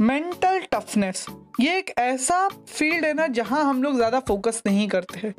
Mental toughness ये एक ऐसा फ़ील्ड है ना जहाँ हम लोग ज़्यादा फोकस नहीं करते हैं।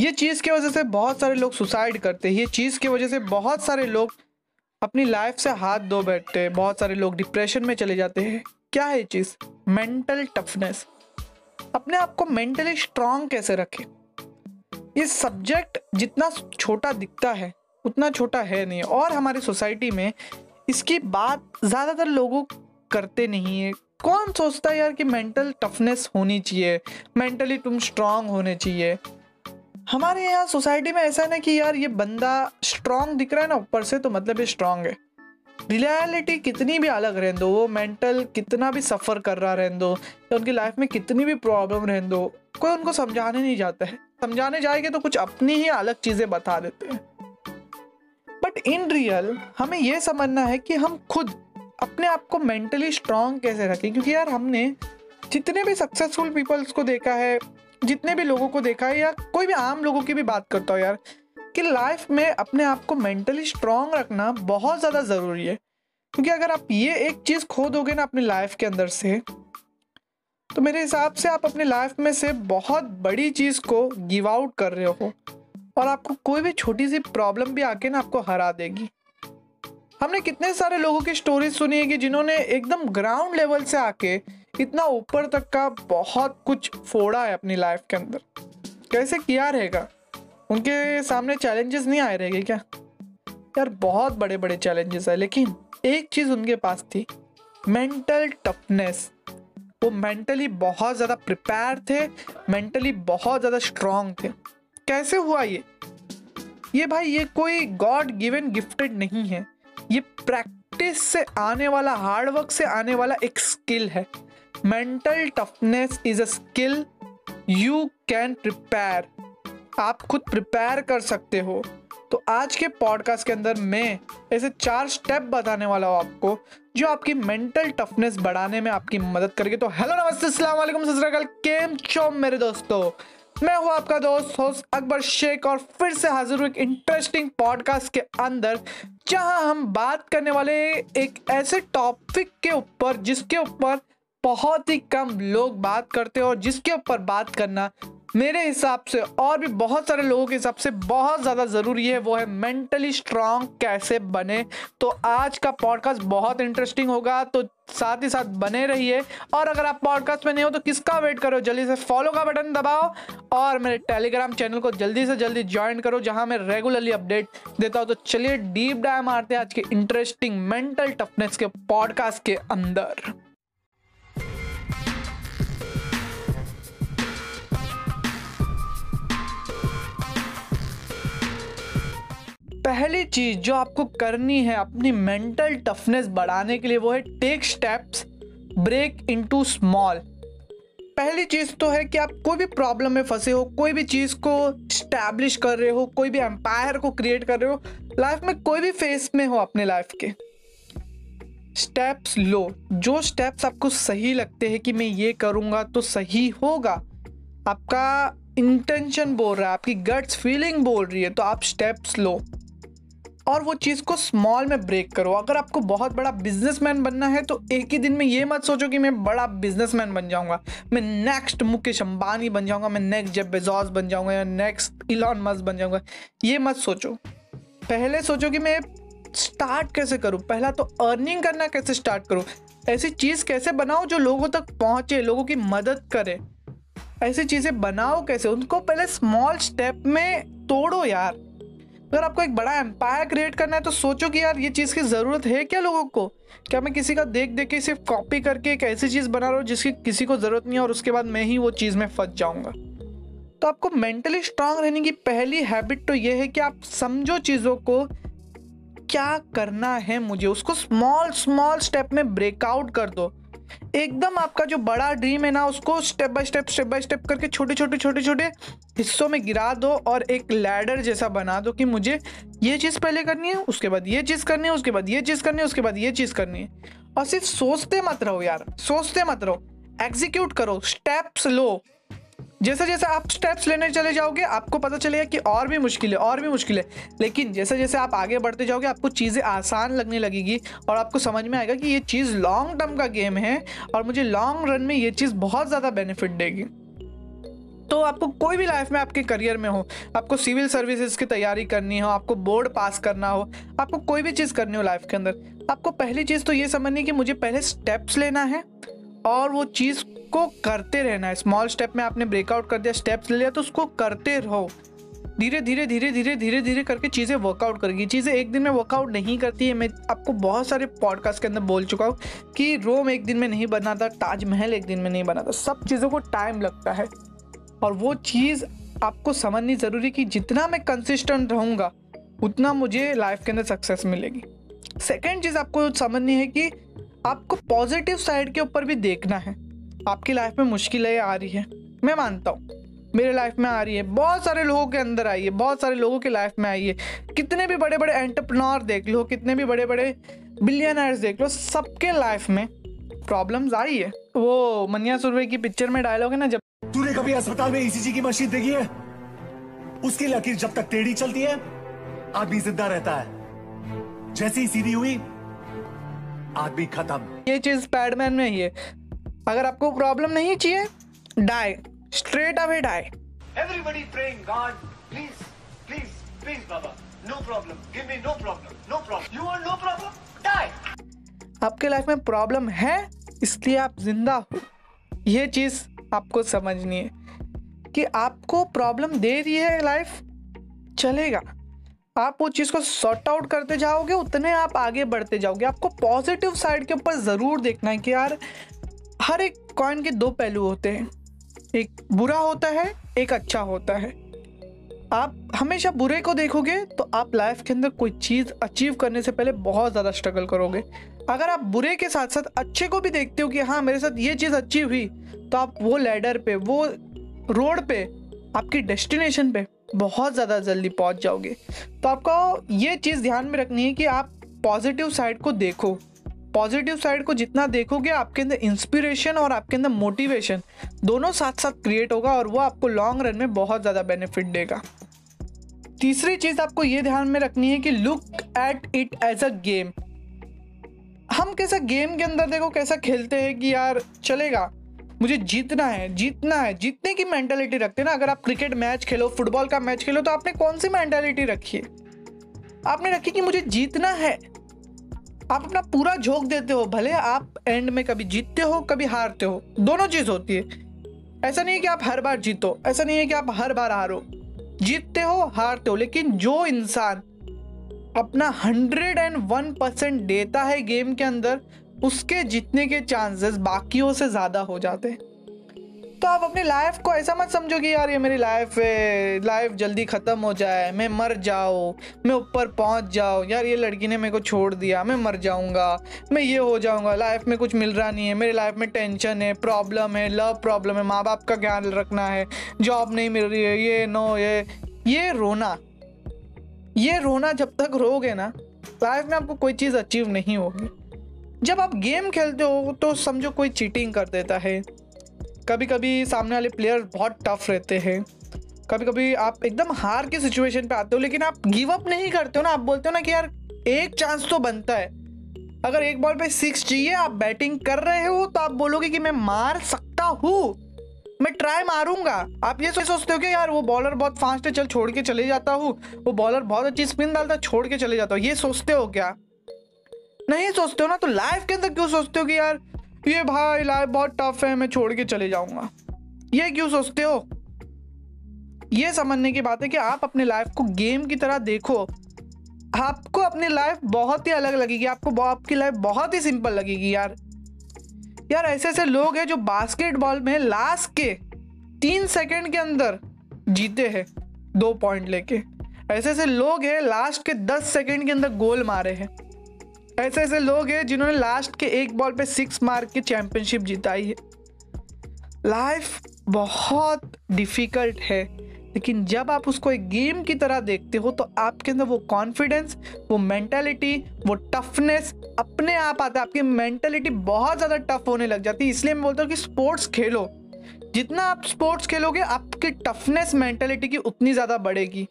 ये चीज़ की वजह से बहुत सारे लोग सुसाइड करते हैं। ये चीज़ की वजह से बहुत सारे लोग अपनी लाइफ से हाथ धो बैठते हैं। बहुत सारे लोग डिप्रेशन में चले जाते हैं। क्या है ये चीज़? मेंटल टफनेस अपने आप को मेंटली स्ट्रांग कैसे रखें? ये सब्जेक्ट जितना छोटा दिखता है, उतना छोटा है नहीं। और हमारी सोसाइटी में इसकी बात ज़्यादातर लोगों करते नहीं है। कौन सोचता है यार कि मेंटल टफनेस होनी चाहिए? मेंटली तुम स्ट्रांग होने चाहिए। हमारे यहाँ सोसाइटी में ऐसा ना कि यार ये बंदा स्ट्रांग दिख रहा है ना, ऊपर से तो मतलब ये स्ट्रांग है। रियलिटी कितनी भी अलग रहने दो, वो मेंटल कितना भी सफ़र कर रहा रहने दो, या उनकी लाइफ में कितनी भी प्रॉब्लम रहने दो, कोई उनको समझाने नहीं जाता है। समझाने जाएँगे तो कुछ अपनी ही अलग चीज़ें बता देते हैं। बट इन रियल हमें यह समझना है कि हम खुद अपने आप को मेंटली स्ट्रांग कैसे रखें? क्योंकि यार हमने जितने भी सक्सेसफुल पीपल्स को देखा है, जितने भी लोगों को देखा है या कोई भी आम लोगों की भी बात करता हो यार, कि लाइफ में अपने आप को मेंटली स्ट्रांग रखना बहुत ज़्यादा ज़रूरी है। क्योंकि अगर आप ये एक चीज़ खो दोगे ना अपनी लाइफ के अंदर से तो मेरे हिसाब से आप अपनी लाइफ में से बहुत बड़ी चीज़ को गिव आउट कर रहे हो, और आपको कोई भी छोटी सी प्रॉब्लम भी आके ना आपको हरा देगी। हमने कितने सारे लोगों की स्टोरीज सुनी है कि जिन्होंने एकदम ग्राउंड लेवल से आके इतना ऊपर तक का बहुत कुछ फोड़ा है अपनी लाइफ के अंदर। कैसे किया रहेगा? उनके सामने चैलेंजेस नहीं आए रहेंगे क्या? यार, बहुत बड़े बड़े चैलेंजेस है, लेकिन एक चीज़ उनके पास थी मेंटल टफनेस वो मेंटली बहुत ज़्यादा प्रिपेयर थे मेंटली बहुत ज़्यादा स्ट्रांग थे। कैसे हुआ ये? ये भाई, ये कोई गॉड गिवन गिफ्टेड नहीं है। प्रैक्टिस से आने वाला हार्डवर्क से आने वाला एक स्किल है। Mental toughness is a skill you can prepare आप खुद प्रिपेयर कर सकते हो। तो आज के पॉडकास्ट के अंदर मैं ऐसे चार स्टेप बताने वाला हूँ आपको, जो आपकी मेंटल टफनेस बढ़ाने में आपकी मदद करेगी। तो हेलो नमस्ते, अस्सलाम वालेकुम ससुराल केम चो मेरे दोस्तों? मैं हूँ आपका दोस्त होस्ट अकबर शेख और फिर से हाजिर हूँ एक इंटरेस्टिंग पॉडकास्ट के अंदर, जहाँ हम बात करने वाले एक ऐसे टॉपिक के ऊपर, जिसके ऊपर बहुत ही कम लोग बात करते हैं और जिसके ऊपर बात करना मेरे हिसाब से और भी बहुत सारे लोगों के हिसाब से बहुत ज़्यादा ज़रूरी है, वो है मेंटली स्ट्रांग कैसे बने। तो आज का पॉडकास्ट बहुत इंटरेस्टिंग होगा तो साथ ही साथ बने रहिए। और अगर आप पॉडकास्ट में नहीं हो तो किसका वेट करो? जल्दी से फॉलो का बटन दबाओ और मेरे टेलीग्राम चैनल को जल्दी से जल्दी ज्वाइन करो, जहाँ मैं रेगुलरली अपडेट देता हूँ। तो चलिए डीप डाइव मारते हैं आज के इंटरेस्टिंग मेंटल टफनेस के पॉडकास्ट के अंदर। पहली चीज़ जो आपको करनी है अपनी मेंटल टफनेस बढ़ाने के लिए वो है take steps break into small पहली चीज़ तो है कि आप कोई भी प्रॉब्लम में फंसे हो, कोई भी चीज़ को स्टैब्लिश कर रहे हो, कोई भी एम्पायर को क्रिएट कर रहे हो लाइफ में कोई भी फेस में हो अपने लाइफ के। स्टेप्स लो। जो स्टेप्स आपको सही लगते हैं कि मैं ये करूँगा तो सही होगा। आपका इंटेंशन बोल रहा है, आपकी गट्स फीलिंग बोल रही है तो आप स्टेप्स लो। और वो चीज़ को स्मॉल में ब्रेक करो। अगर आपको बहुत बड़ा बिजनेसमैन बनना है तो एक ही दिन में ये मत सोचो कि मैं बड़ा बिजनेसमैन बन जाऊँगा। मैं नेक्स्ट मुकेश अंबानी बन जाऊँगा, मैं नेक्स्ट जेब बेजॉस बन जाऊँगा, या नेक्स्ट इलॉन मस बन जाऊँगा। ये मत सोचो। पहले सोचो कि मैं स्टार्ट कैसे करूँ? पहला तो अर्निंग करना कैसे स्टार्ट करूँ? ऐसी चीज़ कैसे बनाओ जो लोगों तक पहुँचे, लोगों की मदद करे? ऐसी चीज़ें बनाओ कैसे? उनको पहले स्मॉल स्टेप में तोड़ो यार। अगर आपको एक बड़ा एम्पायर क्रिएट करना है तो सोचो कि यार ये चीज़ की ज़रूरत है क्या लोगों को? क्या मैं किसी का देख देख के सिर्फ़ कॉपी करके एक ऐसी चीज़ बना रहा हूँ जिसकी किसी को ज़रूरत नहीं है और उसके बाद मैं ही वो चीज़ में फंस जाऊँगा? तो आपको मेंटली स्ट्रांग रहने की पहली हैबिट तो ये है कि आप समझो चीज़ों को, क्या करना है मुझे? उसको स्मॉल स्मॉल स्टेप में ब्रेकआउट कर दो। एकदम आपका जो बड़ा ड्रीम है ना, उसको step by step step by step करके छोटे छोटे छोटे छोटे हिस्सों में गिरा दो और एक लैडर जैसा बना दो कि मुझे ये चीज़ पहले करनी है, उसके बाद ये चीज़ करनी है, उसके बाद ये चीज़ करनी है, उसके बाद ये चीज़ करनी है। और सिर्फ़ सोचते मत रहो यार, सोचते मत रहो एग्जीक्यूट करो स्टेप्स लो। जैसे जैसे आप स्टेप्स लेने चले जाओगे, आपको पता चलेगा कि और भी मुश्किल है, और भी मुश्किल है। लेकिन जैसे जैसे आप आगे बढ़ते जाओगे, आपको चीज़ें आसान लगने लगेगी और आपको समझ में आएगा कि ये चीज़ लॉन्ग टर्म का गेम है और मुझे लॉन्ग रन में ये चीज़ बहुत ज़्यादा बेनिफिट देगी। तो आपको कोई भी लाइफ में आपके करियर में हो, आपको सिविल सर्विसेज़ की तैयारी करनी हो, आपको बोर्ड पास करना हो, आपको कोई भी चीज़ करनी हो लाइफ के अंदर, आपको पहली चीज़ तो ये समझनी कि मुझे पहले स्टेप्स लेना है और वो चीज़ को करते रहना है। स्मॉल स्टेप में आपने ब्रेकआउट कर दिया स्टेप्स ले लिया तो उसको करते रहो। धीरे धीरे धीरे धीरे धीरे धीरे करके चीज़ें वर्कआउट करेगी। चीज़ें एक दिन में वर्कआउट नहीं करती है। मैं आपको बहुत सारे पॉडकास्ट के अंदर बोल चुका हूँ कि रोम एक दिन में नहीं बना था ताजमहल एक दिन में नहीं बना था सब चीज़ों को टाइम लगता है। और वो चीज़ आपको समझनी ज़रूरी कि जितना मैं कंसिस्टेंट रहूँगा, उतना मुझे लाइफ के अंदर सक्सेस मिलेगी। सेकेंड चीज़ आपको समझनी है कि आपको पॉजिटिव साइड के ऊपर भी देखना है। आपकी लाइफ में मुश्किलें आ रही है। मैं मानता हूँ, मेरे लाइफ में आ रही है। बहुत सारे लोगों के अंदर आई है, बहुत सारे लोगों की लाइफ में आई है। कितने भी बड़े बड़े एंटरप्रनोर देख लो, कितने भी बड़े बड़े बिलियनर्स देख लो, सबके लाइफ में प्रॉब्लम्स आई है। वो मनिया सुरवे की पिक्चर में डायलॉग है ना, जब तूने कभी अस्पताल में ईसीजी की मशीन देखी है? उसकी लकीर जब तक टेढ़ी चलती है, आदमी ज़िंदा रहता है। जैसे ही सीधी हुई आदमी खत्म ये चीज़ पैडमैन में ही है अगर आपको प्रॉब्लम नहीं चाहिए die straight away die Everybody praying, God, please, please, please, Baba, no problem. Give me no problem, no problem. You want no problem? Die. आपके लाइफ में प्रॉब्लम है इसलिए आप ज़िंदा हो ये चीज़ आपको समझनी है कि आपको प्रॉब्लम दे रही है लाइफ चलेगा आप वो चीज़ को सॉर्ट आउट करते जाओगे, उतने आप आगे बढ़ते जाओगे। आपको पॉजिटिव साइड के ऊपर ज़रूर देखना है कि यार, हर एक कॉइन के दो पहलू होते हैं। एक बुरा होता है, एक अच्छा होता है। आप हमेशा बुरे को देखोगे तो आप लाइफ के अंदर कोई चीज़ अचीव करने से पहले बहुत ज़्यादा स्ट्रगल करोगे। अगर आप बुरे के साथ साथ अच्छे को भी देखते हो कि हाँ मेरे साथ ये चीज़ अचीव हुई तो आप वो लैडर पे, वो रोड पे, आपकी डेस्टिनेशन पे बहुत ज़्यादा जल्दी पहुँच जाओगे। तो आपको ये चीज़ ध्यान में रखनी है कि आप पॉजिटिव साइड को देखो। पॉजिटिव साइड को जितना देखोगे, आपके अंदर इंस्पिरेशन और आपके अंदर मोटिवेशन दोनों साथ साथ क्रिएट होगा और वो आपको लॉन्ग रन में बहुत ज़्यादा बेनिफिट देगा। तीसरी चीज़ आपको ये ध्यान में रखनी है कि look at it as a game. हम कैसा गेम के अंदर देखो, कैसा खेलते हैं कि यार चलेगा। मुझे जीतना है जीतना है। जीतने की मेंटालिटी रखते हैं ना। अगर आप क्रिकेट मैच खेलो फुटबॉल का मैच खेलो तो आपने कौन सी मेंटेलिटी रखी है? आपने रखी कि मुझे जीतना है। आप अपना पूरा झोंक देते हो, भले आप एंड में कभी जीतते हो, कभी हारते हो। दोनों चीज़ होती है। ऐसा नहीं है कि आप हर बार जीतो, ऐसा नहीं है कि आप हर बार हारो। जीतते हो, हारते हो, लेकिन जो इंसान अपना हंड्रेड एंड वन परसेंट देता है गेम के अंदर उसके जीतने के चांसेस बाकियों से ज़्यादा हो जाते हैं। तो आप अपनी लाइफ को ऐसा मत समझो कि यार ये मेरी लाइफ है लाइफ जल्दी ख़त्म हो जाए, मैं मर जाओ मैं ऊपर पहुँच जाओ यार ये लड़की ने मेरे को छोड़ दिया, मैं मर जाऊँगा, मैं ये हो जाऊँगा लाइफ में कुछ मिल रहा नहीं है, मेरी लाइफ में टेंशन है प्रॉब्लम है लव प्रॉब्लम है माँ बाप का ख्याल रखना है जॉब नहीं मिल रही है, ये नो ये ये रोना ये रोना जब तक रोगे ना लाइफ में आपको कोई चीज़ अचीव नहीं होगी। जब आप गेम खेलते हो तो समझो कोई चीटिंग कर देता है। कभी कभी सामने वाले प्लेयर बहुत टफ रहते हैं। कभी कभी आप एकदम हार के सिचुएशन पे आते हो, लेकिन आप गिव अप नहीं करते हो ना। आप बोलते हो ना कि यार, एक चांस तो बनता है। अगर एक बॉल पे सिक्स चाहिए, आप बैटिंग कर रहे हो तो आप बोलोगे कि मैं मार सकता हूँ। मैं ट्राई मारूँगा। आप ये सोचते हो कि यार, वो बॉलर बहुत फास्ट है, चल छोड़ के चले जाता हूँ। वो बॉलर बहुत अच्छी स्पिन डालता छोड़ के चले जाता हूँ। ये सोचते हो क्या? नहीं सोचते हो ना? तो लाइफ के अंदर क्यों सोचते हो कि यार, ये भाई लाइफ बहुत टफ है, मैं छोड़ के चले जाऊँगा। ये क्यों सोचते हो? ये समझने की बात है कि आप अपने लाइफ को गेम की तरह देखो। आपको अपनी लाइफ बहुत ही अलग लगेगी, आपको आपकी लाइफ बहुत ही सिंपल लगेगी यार। यार ऐसे ऐसे लोग हैं जो बास्केटबॉल में लास्ट के तीन सेकंड के अंदर जीते हैं, दो पॉइंट लेके। ऐसे ऐसे लोग हैं लास्ट के दस सेकंड के अंदर गोल मारे हैं। ऐसे ऐसे लोग हैं जिन्होंने लास्ट के एक बॉल पे सिक्स मार के चैंपियनशिप जिताई है। लाइफ बहुत डिफ़िकल्ट है, लेकिन जब आप उसको एक गेम की तरह देखते हो तो आपके अंदर वो कॉन्फिडेंस वो मेंटालिटी वो टफनेस अपने आप आता है। आपकी मेंटालिटी बहुत ज़्यादा टफ होने लग जाती है। इसलिए मैं बोलता हूँ कि स्पोर्ट्स खेलो। जितना आप स्पोर्ट्स खेलोगे, आपकी टफनेस मेंटेलिटी की उतनी ज़्यादा बढ़ेगी।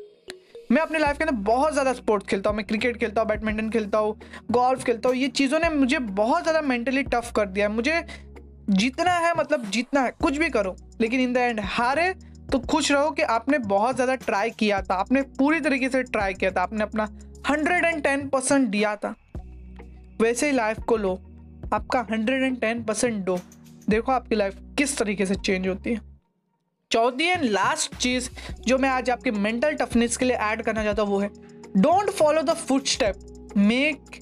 मैं अपने लाइफ के अंदर बहुत ज़्यादा स्पोर्ट्स खेलता हूँ, मैं क्रिकेट खेलता हूँ बैडमिंटन खेलता हूँ गोल्फ खेलता हूँ, ये चीज़ों ने मुझे बहुत ज़्यादा मेंटली टफ कर दिया है। मुझे जीतना है मतलब जीतना है, कुछ भी करो, लेकिन इन द एंड हारे तो खुश रहो कि आपने बहुत ज़्यादा ट्राई किया था, आपने पूरी तरीके से ट्राई किया था, आपने अपना हंड्रेड एंड टेन परसेंट दिया था। वैसे ही लाइफ को लो, आपका हंड्रेड एंड टेन परसेंट दो। देखो आपकी लाइफ किस तरीके से चेंज होती है। चौथी एंड लास्ट चीज़ जो मैं आज आपके मेंटल टफनेस के लिए ऐड करना चाहता हूँ, वो है don't follow the foot step make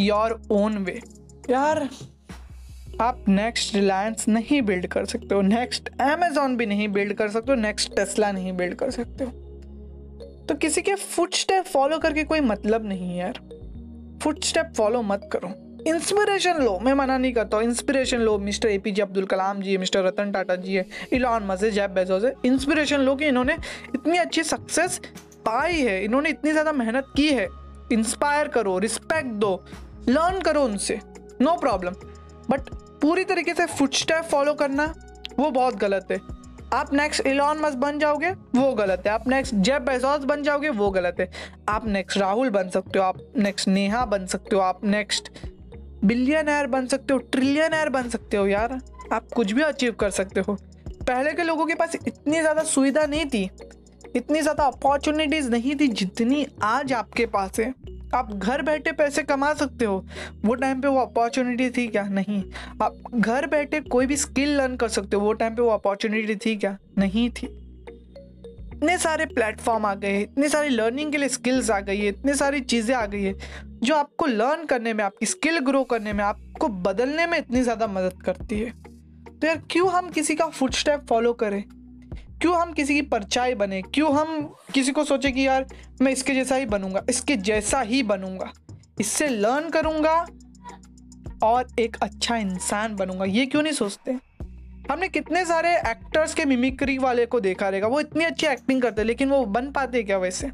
your own way यार, आप नेक्स्ट रिलायंस नहीं बिल्ड कर सकते हो नेक्स्ट अमेजोन भी नहीं बिल्ड कर सकते हो नेक्स्ट टेस्ला नहीं बिल्ड कर सकते हो। तो किसी के फुट स्टेप फॉलो करके कोई मतलब नहीं है यार। फुट स्टेप फॉलो मत करो। इंस्पिरेशन लो, मैं मना नहीं करता हूँ। Inspiration low mister A P J Abdul Kalam ji mister Ratan Tata ji है इलॉन मज़े जैब बेजोस है इंस्पिरेशन लो कि इन्होंने इतनी अच्छी सक्सेस पाई है, इन्होंने इतनी ज़्यादा मेहनत की है। इंस्पायर करो रिस्पेक्ट दो लर्न करो उनसे नो प्रॉब्लम बट पूरी तरीके से फुटस्टेप फॉलो करना, वो बहुत गलत है। आप नेक्स्ट इलॉन मस्क बन जाओगे, वो गलत है। आप नेक्स्ट जेब बेजोस बन जाओगे, वो गलत है। आप नेक्स्ट राहुल बन सकते हो, आप नेक्स्ट नेहा बन सकते हो, आप नेक्स्ट बिलियन एयर बन सकते हो ट्रिलियन एयर बन सकते हो यार। आप कुछ भी अचीव कर सकते हो। पहले के लोगों के पास इतनी ज़्यादा सुविधा नहीं थी, इतनी ज़्यादा अपॉर्चुनिटीज़ नहीं थी जितनी आज आपके पास है। आप घर बैठे पैसे कमा सकते हो। वो टाइम पे वो अपॉर्चुनिटी थी क्या? नहीं। आप घर बैठे कोई भी स्किल लर्न कर सकते हो। वो टाइम पे वो अपॉर्चुनिटी थी क्या? नहीं थी। इतने सारे प्लेटफॉर्म आ गए, इतनी सारी लर्निंग के लिए स्किल्स आ गई है, इतनी सारी चीज़ें आ गई है। जो आपको लर्न करने में, आपकी स्किल ग्रो करने में, आपको बदलने में इतनी ज़्यादा मदद करती है। तो यार, क्यों हम किसी का फुट स्टेप फॉलो करें? क्यों हम किसी की परछाई बने? क्यों हम किसी को सोचे कि यार, मैं इसके जैसा ही बनूँगा, इसके जैसा ही बनूँगा? इससे लर्न करूँगा और एक अच्छा इंसान बनूँगा, ये क्यों नहीं सोचते? हमने कितने सारे एक्टर्स के मिमिक्री वाले को देखा रहेगा, वो इतनी अच्छी एक्टिंग करते लेकिन वो बन पाते क्या वैसे?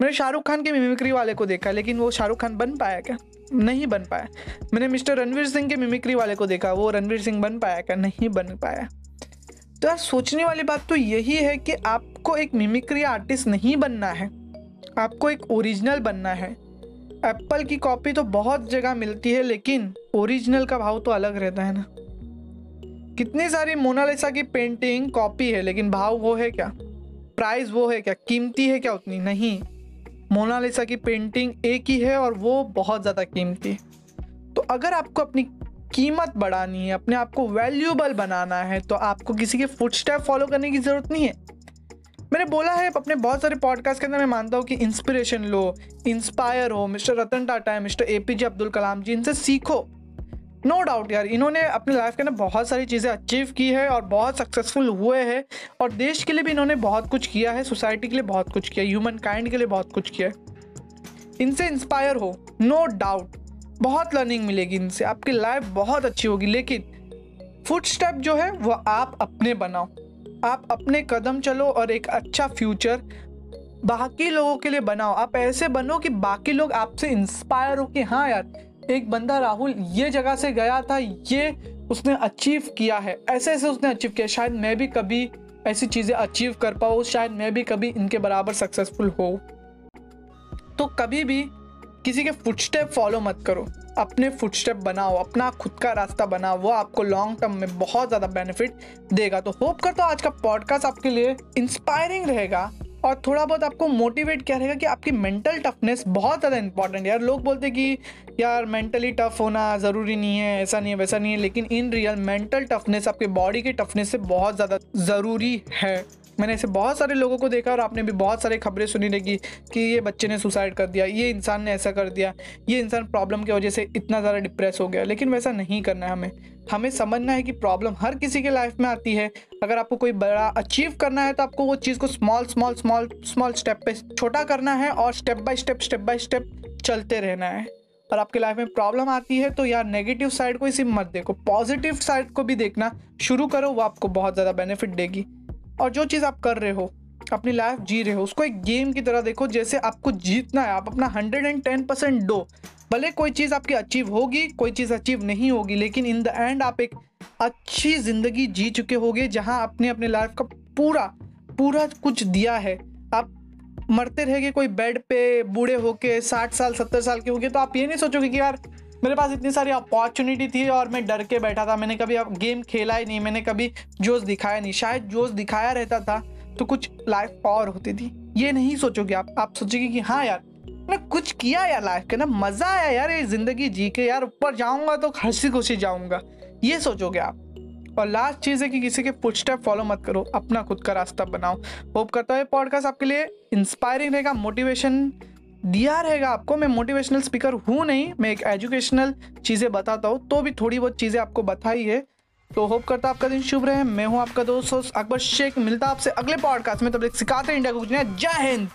मैंने शाहरुख खान के मिमिक्री वाले को देखा, लेकिन वो शाहरुख खान बन पाया क्या? नहीं बन पाया। मैंने मिस्टर रणवीर सिंह के मिमिक्री वाले को देखा, वो रणवीर सिंह बन पाया क्या? नहीं बन पाया। तो यार, सोचने वाली बात तो यही है कि आपको एक मिमिक्री आर्टिस्ट नहीं बनना है। आपको एक ओरिजिनल बनना है। एप्पल की कॉपी तो बहुत जगह मिलती है, लेकिन ओरिजिनल का भाव तो अलग रहता है ना। कितनी सारी मोनालिसा की पेंटिंग कॉपी है, लेकिन भाव वो है क्या? प्राइस वो है क्या? कीमती है क्या उतनी? नहीं। मोनालिसा की पेंटिंग एक ही है और वो बहुत ज़्यादा कीमती। तो अगर आपको अपनी कीमत बढ़ानी है, अपने आप को वैल्यूबल बनाना है तो आपको किसी के फुट स्टेप फॉलो करने की ज़रूरत नहीं है। मैंने बोला है, अपने बहुत सारे पॉडकास्ट के अंदर मैं मानता हूँ कि इंस्पिरेशन लो इंस्पायर हो, मिस्टर रतन टाटा है, mister A P J Abdul Kalam ji, इनसे सीखो। नो no डाउट यार, इन्होंने अपनी लाइफ के अंदर बहुत सारी चीज़ें अचीव की है और बहुत सक्सेसफुल हुए हैं और देश के लिए भी इन्होंने बहुत कुछ किया है सोसाइटी के लिए बहुत कुछ किया ह्यूमन काइंड के लिए बहुत कुछ किया है। इनसे इंस्पायर हो नो no डाउट बहुत लर्निंग मिलेगी इनसे, आपकी लाइफ बहुत अच्छी होगी, लेकिन फुट स्टेप जो है वो आप अपने बनाओ, आप अपने कदम चलो और एक अच्छा फ्यूचर बाकी लोगों के लिए बनाओ। आप ऐसे बनो कि बाकी लोग आपसे इंस्पायर हो कि हाँ यार एक बंदा राहुल ये जगह से गया था, ये उसने अचीव किया है। ऐसे ऐसे उसने अचीव किया। शायद मैं भी कभी ऐसी चीज़ें अचीव कर पाऊँ, शायद मैं भी कभी इनके बराबर सक्सेसफुल हो तो कभी भी किसी के फुटस्टेप फॉलो मत करो। अपने फुटस्टेप बनाओ, अपना खुद का रास्ता बनाओ। वो आपको लॉन्ग टर्म में बहुत ज़्यादा बेनिफिट देगा। तो होप करता हूँ आज का पॉडकास्ट आपके लिए इंस्पायरिंग रहेगा। और थोड़ा बहुत आपको मोटिवेट क्या रहेगा कि आपकी मेंटल टफनेस बहुत ज़्यादा इंपॉर्टेंट है। यार, लोग बोलते हैं कि, यार मेंटली टफ होना ज़रूरी नहीं है, ऐसा नहीं है, वैसा नहीं है, लेकिन इन रियल मेंटल टफनेस आपके बॉडी की टफनेस से बहुत ज़्यादा ज़रूरी है। मैंने ऐसे बहुत सारे लोगों को देखा और आपने भी बहुत सारी खबरें सुनी रहेगी कि ये बच्चे ने सुसाइड कर दिया, ये इंसान ने ऐसा कर दिया, ये इंसान प्रॉब्लम की वजह से इतना ज़्यादा डिप्रेस हो गया। लेकिन वैसा नहीं करना है हमें। हमें समझना है कि प्रॉब्लम हर किसी के लाइफ में आती है। अगर आपको कोई बड़ा अचीव करना है तो आपको वो चीज़ को small small small small step पे छोटा करना है और step by step step by step चलते रहना है। और आपके लाइफ में प्रॉब्लम आती है तो यार नेगेटिव साइड को इसी मत देखो। पॉजिटिव साइड को भी देखना शुरू करो, वो आपको बहुत ज़्यादा बेनिफिट देगी। और जो चीज़ आप कर रहे हो, अपनी लाइफ जी रहे हो, उसको एक गेम की तरह देखो जैसे आपको जीतना है, आप अपना हंड्रेड एंड टेन परसेंट दो। भले कोई चीज़ आपकी अचीव होगी, कोई चीज़ अचीव नहीं होगी, लेकिन इन द एंड आप एक अच्छी ज़िंदगी जी चुके होगे जहाँ आपने अपने लाइफ का पूरा पूरा कुछ दिया है। आप मरते रहेंगे कोई बेड पे, बूढ़े होके, साठ साल, सत्तर साल के होगे तो आप ये नहीं सोचोगे कि यार मेरे पास इतनी सारी अपॉर्चुनिटी थी और मैं डर के बैठा था। मैंने कभी गेम खेला ही नहीं, मैंने कभी जोश दिखाया नहीं। शायद जोश दिखाया रहता था तो कुछ लाइफ और होती थी। ये नहीं सोचोगे आप आप सोचोगे कि हाँ यार मैं कुछ किया यार लाइफ के ना, मज़ा आया यार ये ज़िंदगी जी के। यार ऊपर जाऊँगा तो हँसी खुशी जाऊँगा। ये सोचोगे आप। और लास्ट चीज़ है कि किसी के फुटस्टेप फॉलो मत करो, अपना खुद का रास्ता बनाओ। होप करता है पॉडकास्ट आपके लिए इंस्पायरिंग रहेगा मोटिवेशन दिया रहेगा आपको। मैं मोटिवेशनल स्पीकर हूँ नहीं, मैं एक एजुकेशनल चीज़ें बताता हूँ तो भी थोड़ी बहुत चीज़ें आपको बताई है। तो होप करता आपका दिन शुभ रहे। मैं हूँ आपका दोस्त अकबर शेख। मिलता आपसे अगले पॉडकास्ट में। तब तक सिखाते इंडिया को जय हिंद।